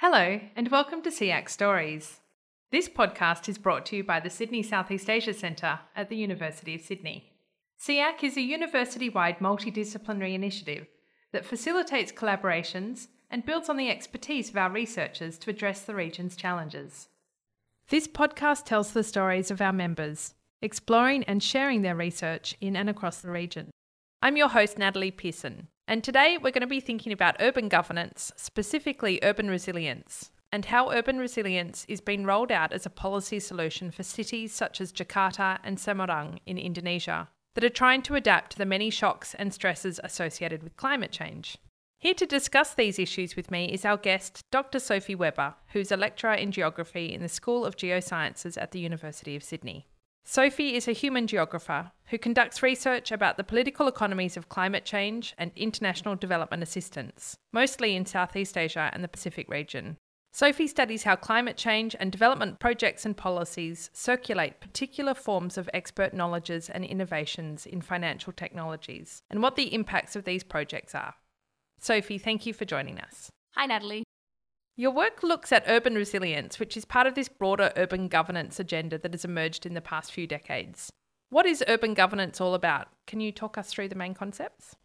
Hello, and welcome to SEAC Stories. This podcast is brought to you by the Sydney Southeast Asia Centre at the University of Sydney. SEAC is a university wide multidisciplinary initiative that facilitates collaborations and builds on the expertise of our researchers to address the region's challenges. This podcast tells the stories of our members, exploring and sharing their research in and across the region. I'm your host, Natalie Pearson, and today we're going to be thinking about urban governance, specifically urban resilience, and how urban resilience is being rolled out as a policy solution for cities such as Jakarta and Semarang in Indonesia that are trying to adapt to the many shocks and stresses associated with climate change. Here to discuss these issues with me is our guest, Dr. Sophie Webber, who's a lecturer in geography in the School of Geosciences at the University of Sydney. Sophie is a human geographer who conducts research about the political economies of climate change and international development assistance, mostly in Southeast Asia and the Pacific region. Sophie studies how climate change and development projects and policies circulate particular forms of expert knowledges and innovations in financial technologies and what the impacts of these projects are. Sophie, thank you for joining us. Hi, Natalie. Your work looks at urban resilience, which is part of this broader urban governance agenda that has emerged in the past few decades. What is urban governance all about? Can you talk us through the main concepts?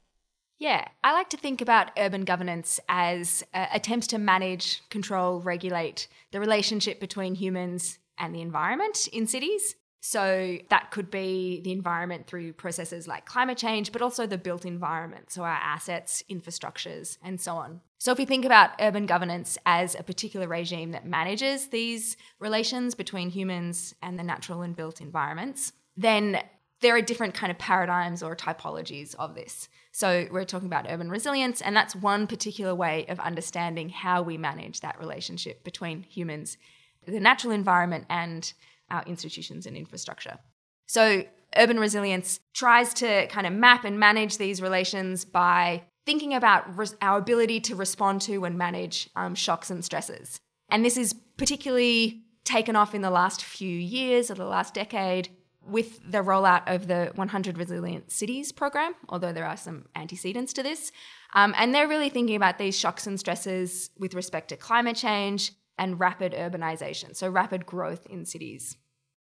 Yeah, I like to think about urban governance as uh, attempts to manage, control, regulate the relationship between humans and the environment in cities. So that could be the environment through processes like climate change, but also the built environment, so our assets, infrastructures, and so on. So if we think about urban governance as a particular regime that manages these relations between humans and the natural and built environments, then there are different kind of paradigms or typologies of this. So we're talking about urban resilience, and that's one particular way of understanding how we manage that relationship between humans, the natural environment, and our institutions and infrastructure. So, urban resilience tries to kind of map and manage these relations by thinking about res- our ability to respond to and manage um, shocks and stresses. And this is particularly taken off in the last few years or the last decade with the rollout of the 100 Resilient Cities program, although there are some antecedents to this. Um, and they're really thinking about these shocks and stresses with respect to climate change and rapid urbanization, so rapid growth in cities.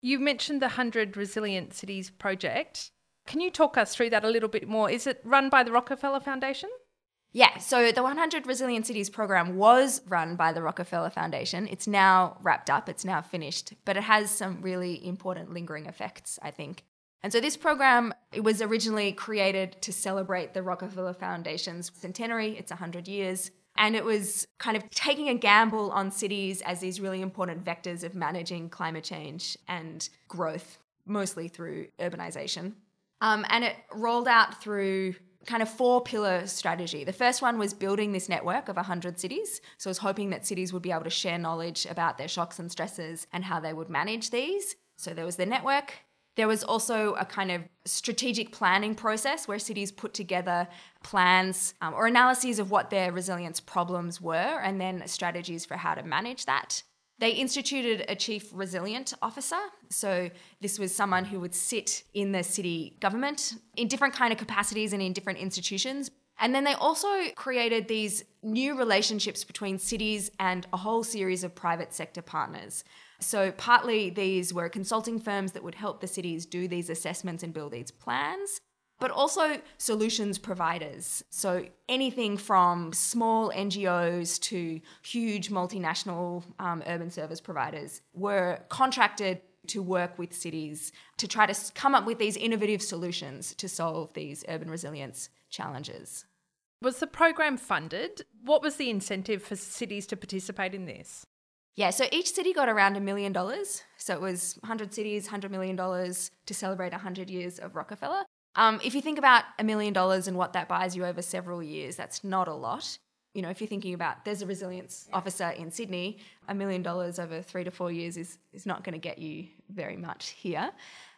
You mentioned the 100 Resilient Cities project. Can you talk us through that a little bit more? Is it run by the Rockefeller Foundation? Yeah, so the 100 Resilient Cities program was run by the Rockefeller Foundation. It's now wrapped up, it's now finished, but it has some really important lingering effects, I think. And so this program it was originally created to celebrate the Rockefeller Foundation's centenary, it's 100 years. And it was kind of taking a gamble on cities as these really important vectors of managing climate change and growth, mostly through urbanization. Um, and it rolled out through kind of four pillar strategy. The first one was building this network of 100 cities. So I was hoping that cities would be able to share knowledge about their shocks and stresses and how they would manage these. So there was the network. There was also a kind of strategic planning process where cities put together plans um, or analyses of what their resilience problems were and then strategies for how to manage that. They instituted a chief resilient officer. So this was someone who would sit in the city government in different kind of capacities and in different institutions. And then they also created these new relationships between cities and a whole series of private sector partners. So, partly these were consulting firms that would help the cities do these assessments and build these plans, but also solutions providers. So, anything from small NGOs to huge multinational um, urban service providers were contracted to work with cities to try to come up with these innovative solutions to solve these urban resilience challenges. Was the program funded? What was the incentive for cities to participate in this? Yeah, so each city got around a million dollars. So it was 100 cities, $100 million to celebrate 100 years of Rockefeller. Um, if you think about a million dollars and what that buys you over several years, that's not a lot. You know, if you're thinking about there's a resilience officer in Sydney, a million dollars over three to four years is, is not going to get you very much here.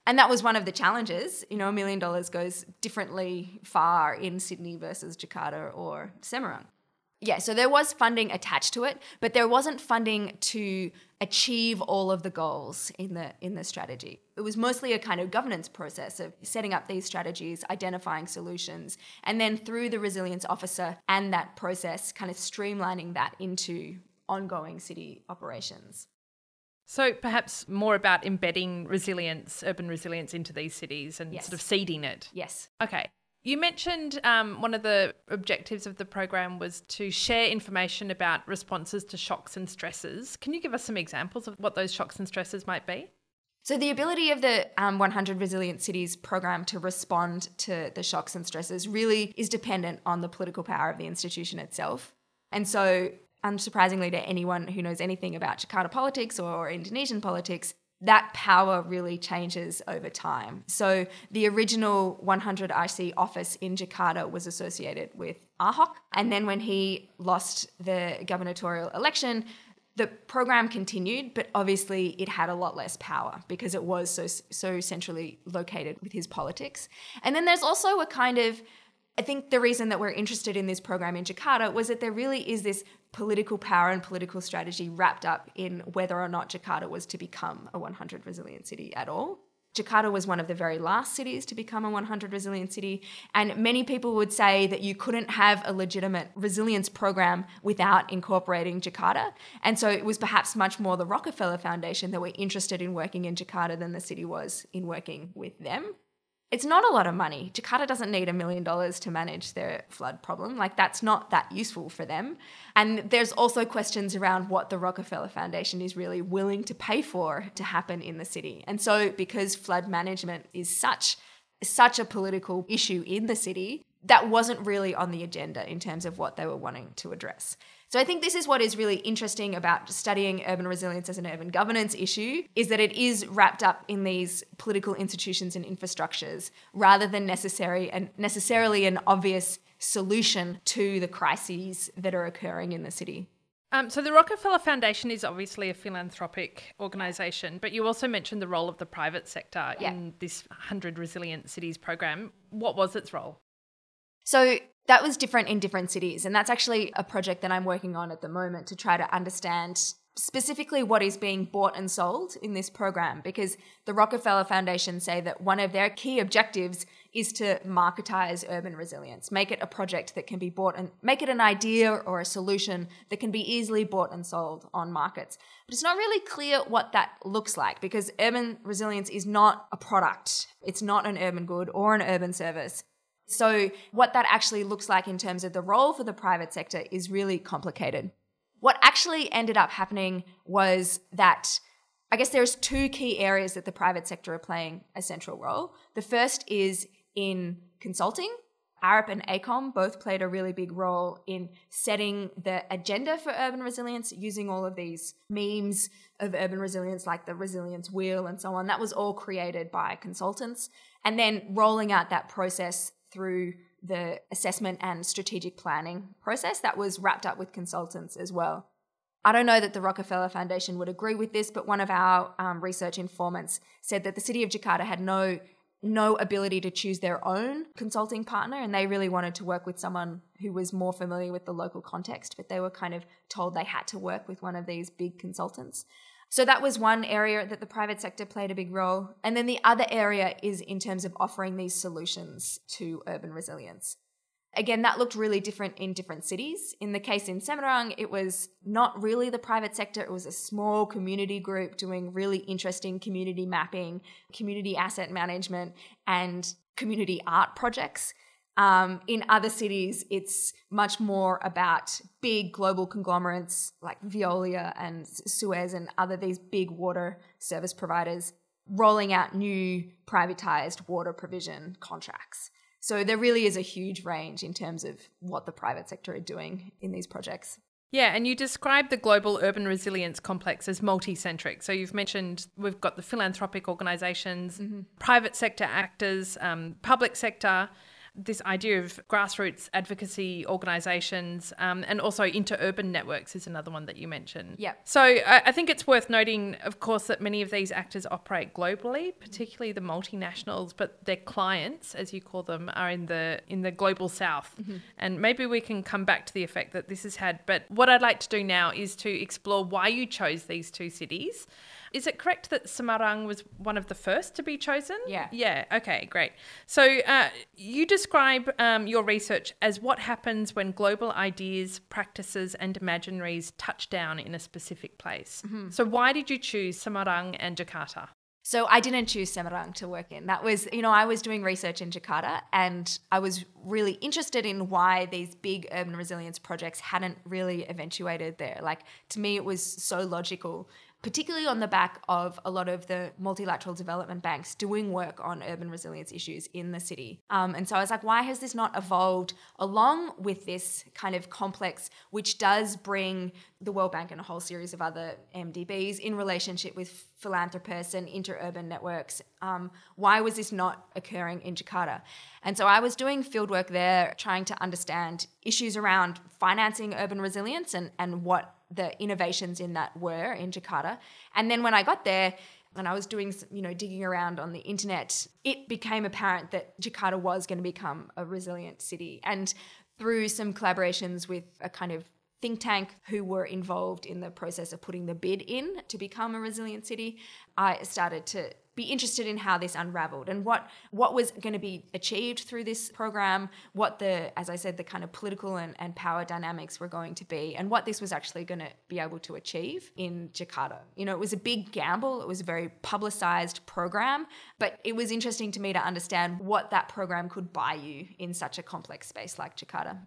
And that was one of the challenges. You know, a million dollars goes differently far in Sydney versus Jakarta or Semarang. Yeah, so there was funding attached to it, but there wasn't funding to achieve all of the goals in the in the strategy. It was mostly a kind of governance process of setting up these strategies, identifying solutions, and then through the resilience officer and that process kind of streamlining that into ongoing city operations. So perhaps more about embedding resilience, urban resilience into these cities and Yes. sort of seeding it. Yes. Okay. You mentioned um, one of the objectives of the program was to share information about responses to shocks and stresses. Can you give us some examples of what those shocks and stresses might be? So, the ability of the um, 100 Resilient Cities program to respond to the shocks and stresses really is dependent on the political power of the institution itself. And so, unsurprisingly to anyone who knows anything about Jakarta politics or Indonesian politics, that power really changes over time. So, the original 100 RC office in Jakarta was associated with Ahok. And then, when he lost the gubernatorial election, the program continued, but obviously it had a lot less power because it was so so centrally located with his politics. And then there's also a kind of I think the reason that we're interested in this program in Jakarta was that there really is this political power and political strategy wrapped up in whether or not Jakarta was to become a 100 resilient city at all. Jakarta was one of the very last cities to become a 100 resilient city. And many people would say that you couldn't have a legitimate resilience program without incorporating Jakarta. And so it was perhaps much more the Rockefeller Foundation that were interested in working in Jakarta than the city was in working with them. It's not a lot of money. Jakarta doesn't need a million dollars to manage their flood problem. Like, that's not that useful for them. And there's also questions around what the Rockefeller Foundation is really willing to pay for to happen in the city. And so, because flood management is such such a political issue in the city, that wasn't really on the agenda in terms of what they were wanting to address. So I think this is what is really interesting about studying urban resilience as an urban governance issue is that it is wrapped up in these political institutions and infrastructures rather than necessary and necessarily an obvious solution to the crises that are occurring in the city. Um, so the Rockefeller Foundation is obviously a philanthropic organisation, but you also mentioned the role of the private sector Yeah. in this 100 Resilient Cities program. What was its role? So that was different in different cities. And that's actually a project that I'm working on at the moment to try to understand specifically what is being bought and sold in this program because the Rockefeller Foundation say that one of their key objectives is to marketize urban resilience, make it a project that can be bought and make it an idea or a solution that can be easily bought and sold on markets. But it's not really clear what that looks like because urban resilience is not a product. It's not an urban good or an urban service. So, what that actually looks like in terms of the role for the private sector is really complicated. What actually ended up happening was that I guess there's two key areas that the private sector are playing a central role. The first is in consulting. Arup and AECOM both played a really big role in setting the agenda for urban resilience using all of these memes of urban resilience, like the resilience wheel and so on. That was all created by consultants. And then rolling out that process through the assessment and strategic planning process that was wrapped up with consultants as well. I don't know that the Rockefeller Foundation would agree with this, but one of our um, research informants said that the city of Jakarta had no no ability to choose their own consulting partner and they really wanted to work with someone who was more familiar with the local context but they were kind of told they had to work with one of these big consultants so that was one area that the private sector played a big role. And then the other area is in terms of offering these solutions to urban resilience. Again, that looked really different in different cities. In the case in Semarang, it was not really the private sector, it was a small community group doing really interesting community mapping, community asset management, and community art projects. Um, in other cities, it's much more about big global conglomerates like Veolia and Suez and other these big water service providers rolling out new privatized water provision contracts. So there really is a huge range in terms of what the private sector are doing in these projects. Yeah, and you described the global urban resilience complex as multi-centric. So you've mentioned we've got the philanthropic organisations, private sector actors, um, public sector, this idea of grassroots advocacy organisations, um, and also interurban networks is another one that you mentioned. Yeah. So I, I think it's worth noting, of course, that many of these actors operate globally, particularly the multinationals, but their clients, as you call them, are in the in the global south. And maybe we can come back to the effect that this has had. But what I'd like to do now is to explore why you chose these two cities. Is it correct that Semarang was one of the first to be chosen? Yeah. Yeah. Okay, great. So uh, you describe um, your research as what happens when global ideas, practices, and imaginaries touch down in a specific place. Mm-hmm. So why did you choose Semarang and Jakarta? So I didn't choose Semarang to work in. That was, you know, I was doing research in Jakarta and I was really interested in why these big urban resilience projects hadn't really eventuated there. Like to me, it was so logical particularly on the back of a lot of the multilateral development banks doing work on urban resilience issues in the city. Um, and so I was like, why has this not evolved along with this kind of complex, which does bring the World Bank and a whole series of other MDBs in relationship with philanthropists and interurban networks? Um, why was this not occurring in Jakarta? And so I was doing fieldwork there, trying to understand issues around financing urban resilience and, and what the innovations in that were in Jakarta. And then when I got there, and I was doing, you know, digging around on the internet, it became apparent that Jakarta was going to become a resilient city. And through some collaborations with a kind of think tank who were involved in the process of putting the bid in to become a resilient city, I started to be interested in how this unraveled and what what was going to be achieved through this program, what the, as I said, the kind of political and, and power dynamics were going to be, and what this was actually going to be able to achieve in Jakarta. You know, it was a big gamble. It was a very publicized program, but it was interesting to me to understand what that program could buy you in such a complex space like Jakarta.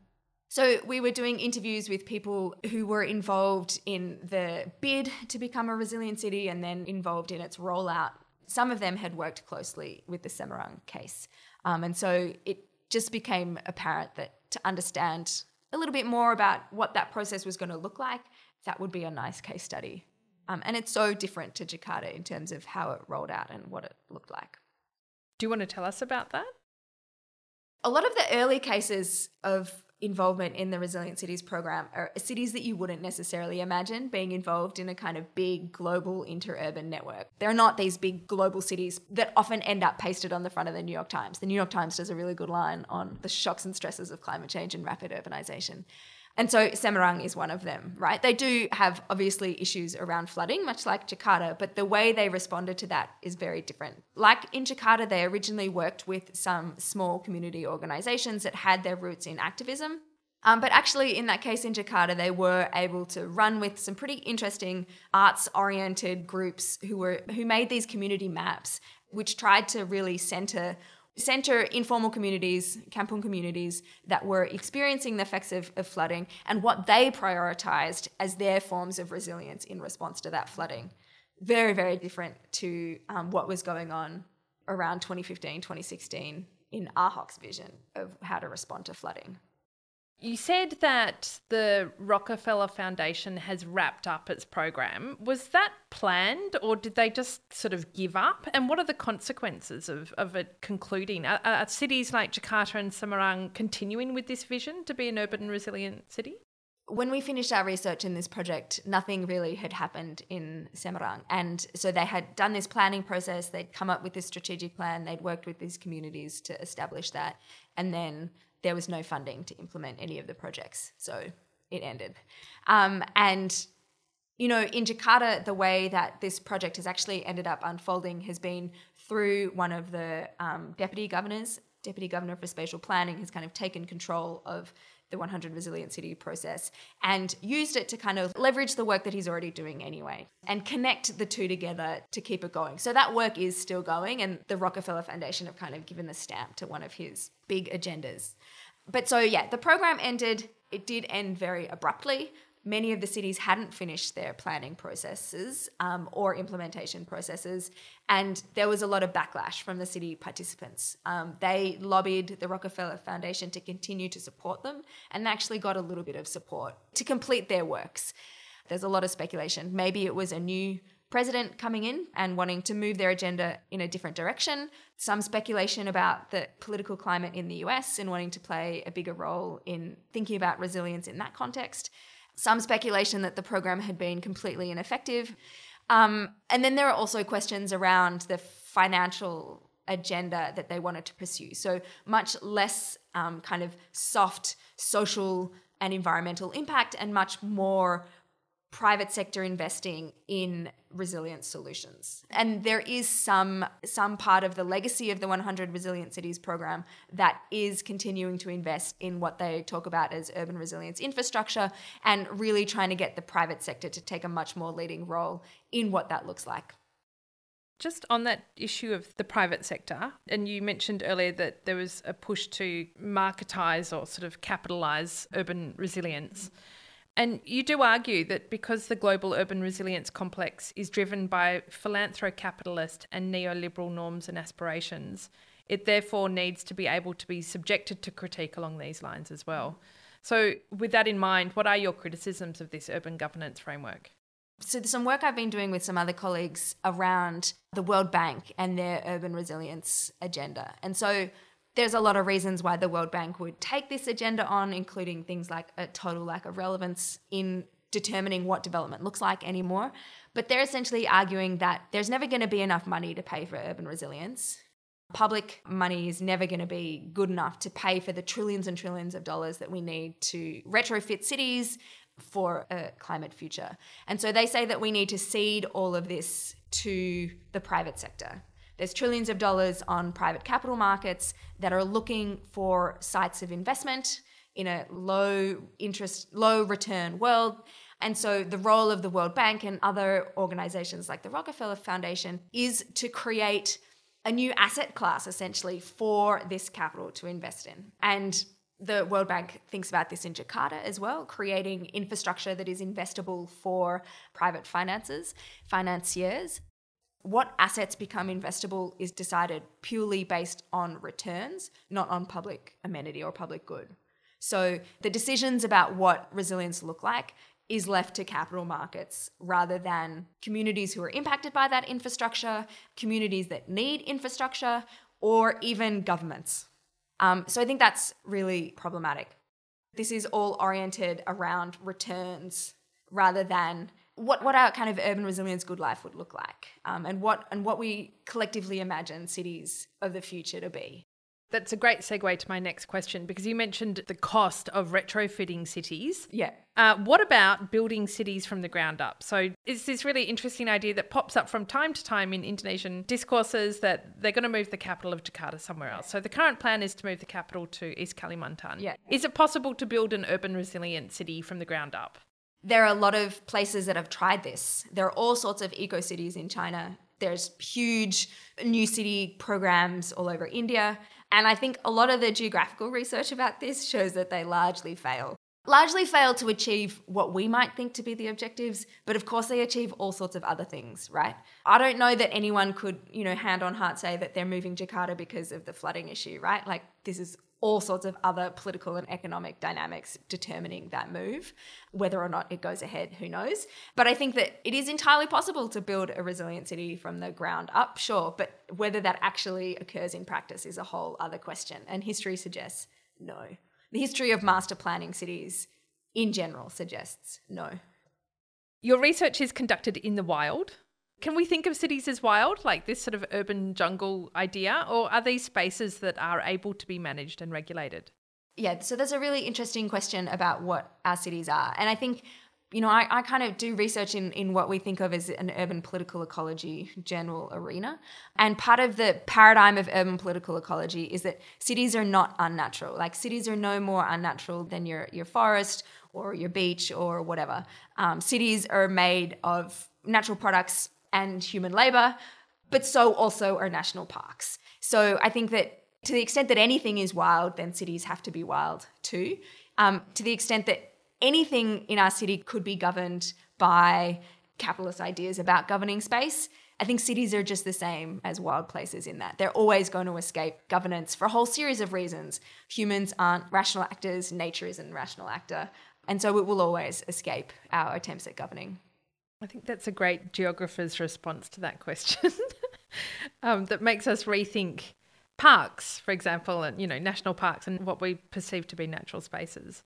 So we were doing interviews with people who were involved in the bid to become a resilient city and then involved in its rollout some of them had worked closely with the Semarang case. Um, and so it just became apparent that to understand a little bit more about what that process was going to look like, that would be a nice case study. Um, and it's so different to Jakarta in terms of how it rolled out and what it looked like. Do you want to tell us about that? A lot of the early cases of involvement in the Resilient Cities program are cities that you wouldn't necessarily imagine being involved in a kind of big global interurban network. There are not these big global cities that often end up pasted on the front of the New York Times. The New York Times does a really good line on the shocks and stresses of climate change and rapid urbanization. And so Semarang is one of them, right? They do have obviously issues around flooding, much like Jakarta, but the way they responded to that is very different. Like in Jakarta, they originally worked with some small community organizations that had their roots in activism. Um, but actually, in that case in Jakarta, they were able to run with some pretty interesting arts-oriented groups who were who made these community maps, which tried to really center center informal communities, kampung communities that were experiencing the effects of, of, flooding and what they prioritized as their forms of resilience in response to that flooding. Very, very different to um, what was going on around 2015, 2016 in Ahok's vision of how to respond to flooding. You said that the Rockefeller Foundation has wrapped up its program. Was that planned or did they just sort of give up? And what are the consequences of, of it concluding? Are, are cities like Jakarta and Semarang continuing with this vision to be an urban resilient city? when we finished our research in this project, nothing really had happened in Semarang. And so they had done this planning process, they'd come up with this strategic plan, they'd worked with these communities to establish that. And then there was no funding to implement any of the projects. So it ended. Um, and, you know, in Jakarta, the way that this project has actually ended up unfolding has been through one of the um, deputy governors. Deputy Governor for Spatial Planning has kind of taken control of the 100 Resilient City process and used it to kind of leverage the work that he's already doing anyway and connect the two together to keep it going. So that work is still going, and the Rockefeller Foundation have kind of given the stamp to one of his big agendas. But so, yeah, the program ended. It did end very abruptly many of the cities hadn't finished their planning processes um, or implementation processes, and there was a lot of backlash from the city participants. Um, they lobbied the Rockefeller Foundation to continue to support them and they actually got a little bit of support to complete their works. There's a lot of speculation. Maybe it was a new president coming in and wanting to move their agenda in a different direction. Some speculation about the political climate in the US and wanting to play a bigger role in thinking about resilience in that context some speculation that the program had been completely ineffective. Um, and then there are also questions around the financial agenda that they wanted to pursue. So much less um, kind of soft social and environmental impact, and much more private sector investing in resilient solutions. And there is some some part of the legacy of the 100 Resilient Cities program that is continuing to invest in what they talk about as urban resilience infrastructure and really trying to get the private sector to take a much more leading role in what that looks like. Just on that issue of the private sector, and you mentioned earlier that there was a push to marketize or sort of capitalize urban resilience. Mm-hmm. And you do argue that because the global urban resilience complex is driven by philanthro-capitalist and neoliberal norms and aspirations, it therefore needs to be able to be subjected to critique along these lines as well. So, with that in mind, what are your criticisms of this urban governance framework? So, there's some work I've been doing with some other colleagues around the World Bank and their urban resilience agenda. And so, there's a lot of reasons why the World Bank would take this agenda on, including things like a total lack of relevance in determining what development looks like anymore. But they're essentially arguing that there's never going to be enough money to pay for urban resilience. Public money is never going to be good enough to pay for the trillions and trillions of dollars that we need to retrofit cities for a climate future. And so they say that we need to cede all of this to the private sector. There's trillions of dollars on private capital markets that are looking for sites of investment in a low interest, low return world. And so the role of the World Bank and other organizations like the Rockefeller Foundation is to create a new asset class essentially for this capital to invest in. And the World Bank thinks about this in Jakarta as well, creating infrastructure that is investable for private finances, financiers what assets become investable is decided purely based on returns, not on public amenity or public good. So the decisions about what resilience look like is left to capital markets rather than communities who are impacted by that infrastructure, communities that need infrastructure, or even governments. Um, so I think that's really problematic. This is all oriented around returns rather than what what our kind of urban resilience good life would look like, um, and what and what we collectively imagine cities of the future to be. That's a great segue to my next question because you mentioned the cost of retrofitting cities. Yeah. Uh, what about building cities from the ground up? So, it's this really interesting idea that pops up from time to time in Indonesian discourses that they're going to move the capital of Jakarta somewhere else. So, the current plan is to move the capital to East Kalimantan. Yeah. Is it possible to build an urban resilient city from the ground up? There are a lot of places that have tried this. There are all sorts of eco cities in China. There's huge new city programs all over India. And I think a lot of the geographical research about this shows that they largely fail. Largely fail to achieve what we might think to be the objectives, but of course they achieve all sorts of other things, right? I don't know that anyone could, you know, hand on heart say that they're moving Jakarta because of the flooding issue, right? Like this is all sorts of other political and economic dynamics determining that move. Whether or not it goes ahead, who knows? But I think that it is entirely possible to build a resilient city from the ground up, sure, but whether that actually occurs in practice is a whole other question. And history suggests no. The history of master planning cities in general suggests no. Your research is conducted in the wild. Can we think of cities as wild, like this sort of urban jungle idea, or are these spaces that are able to be managed and regulated? Yeah, so there's a really interesting question about what our cities are. And I think, you know, I, I kind of do research in, in what we think of as an urban political ecology general arena. And part of the paradigm of urban political ecology is that cities are not unnatural. Like cities are no more unnatural than your, your forest or your beach or whatever. Um, cities are made of natural products and human labor, but so also are national parks. So I think that to the extent that anything is wild, then cities have to be wild too. Um, to the extent that anything in our city could be governed by capitalist ideas about governing space, I think cities are just the same as wild places in that they're always going to escape governance for a whole series of reasons. Humans aren't rational actors, nature isn't a rational actor. And so it will always escape our attempts at governing. I think that's a great geographer's response to that question um, that makes us rethink parks, for example, and you know, national parks and what we perceive to be natural spaces.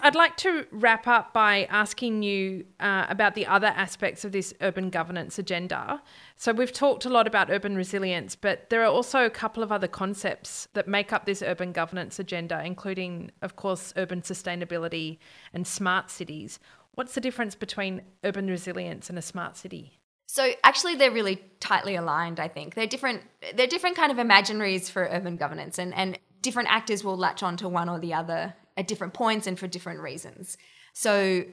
I'd like to wrap up by asking you uh, about the other aspects of this urban governance agenda. So, we've talked a lot about urban resilience, but there are also a couple of other concepts that make up this urban governance agenda, including, of course, urban sustainability and smart cities. What's the difference between urban resilience and a smart city? So actually they're really tightly aligned, I think. They're different they're different kind of imaginaries for urban governance and, and different actors will latch on to one or the other at different points and for different reasons. So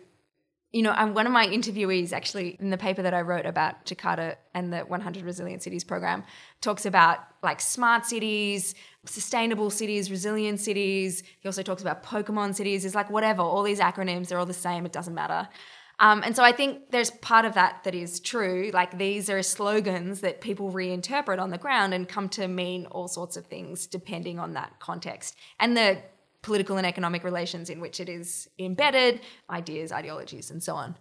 you know, I'm one of my interviewees actually in the paper that I wrote about Jakarta and the 100 Resilient Cities program talks about like smart cities, sustainable cities, resilient cities. He also talks about Pokemon cities. It's like whatever, all these acronyms, they're all the same, it doesn't matter. Um, and so I think there's part of that that is true. Like these are slogans that people reinterpret on the ground and come to mean all sorts of things depending on that context. And the political and economic relations in which it is embedded, ideas, ideologies, and so on.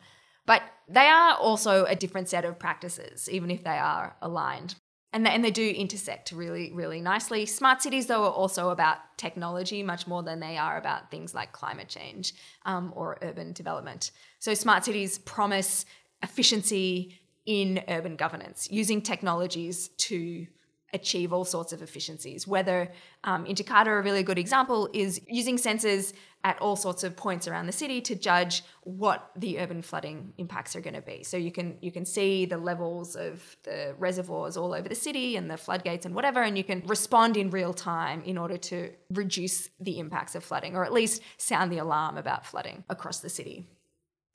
But they are also a different set of practices, even if they are aligned. And they, and they do intersect really, really nicely. Smart cities, though, are also about technology much more than they are about things like climate change um, or urban development. So, smart cities promise efficiency in urban governance using technologies to achieve all sorts of efficiencies. Whether um, in Jakarta, a really good example is using sensors at all sorts of points around the city to judge what the urban flooding impacts are going to be. So you can you can see the levels of the reservoirs all over the city and the floodgates and whatever, and you can respond in real time in order to reduce the impacts of flooding, or at least sound the alarm about flooding across the city.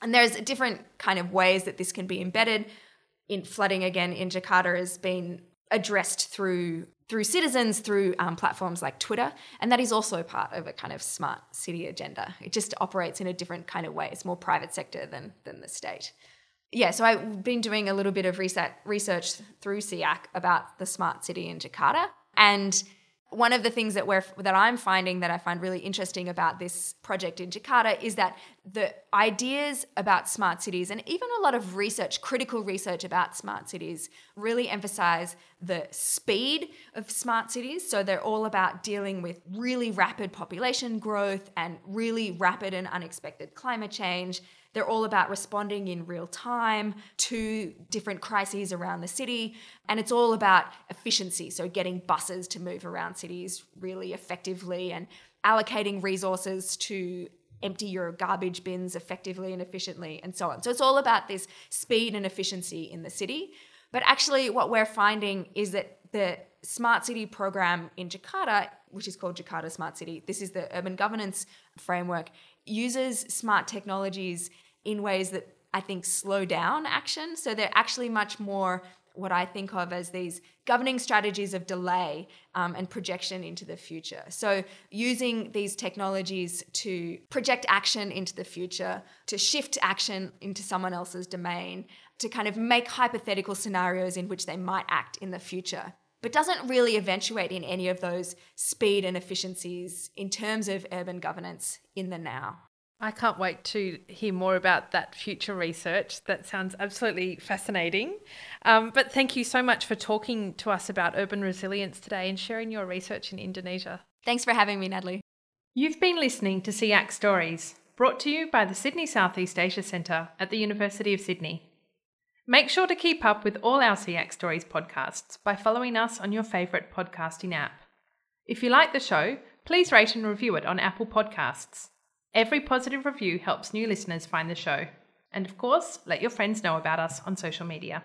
And there's different kind of ways that this can be embedded. In flooding again in Jakarta has been addressed through through citizens through um, platforms like Twitter, and that is also part of a kind of smart city agenda. It just operates in a different kind of way. It's more private sector than than the state. Yeah, so I've been doing a little bit of research research through SEAC about the smart city in Jakarta, and one of the things that we're that I'm finding that I find really interesting about this project in Jakarta is that the ideas about smart cities and even a lot of research, critical research about smart cities, really emphasize the speed of smart cities. So they're all about dealing with really rapid population growth and really rapid and unexpected climate change they're all about responding in real time to different crises around the city. And it's all about efficiency. So, getting buses to move around cities really effectively and allocating resources to empty your garbage bins effectively and efficiently, and so on. So, it's all about this speed and efficiency in the city. But actually, what we're finding is that the smart city program in Jakarta, which is called Jakarta Smart City, this is the urban governance framework, uses smart technologies in ways that I think slow down action. So they're actually much more what I think of as these governing strategies of delay um, and projection into the future. So, using these technologies to project action into the future, to shift action into someone else's domain, to kind of make hypothetical scenarios in which they might act in the future, but doesn't really eventuate in any of those speed and efficiencies in terms of urban governance in the now. I can't wait to hear more about that future research. That sounds absolutely fascinating. Um, but thank you so much for talking to us about urban resilience today and sharing your research in Indonesia. Thanks for having me, Natalie. You've been listening to SEAC Stories, brought to you by the Sydney Southeast Asia Centre at the University of Sydney. Make sure to keep up with all our SEAC Stories podcasts by following us on your favourite podcasting app. If you like the show, please rate and review it on Apple Podcasts. Every positive review helps new listeners find the show. And of course, let your friends know about us on social media.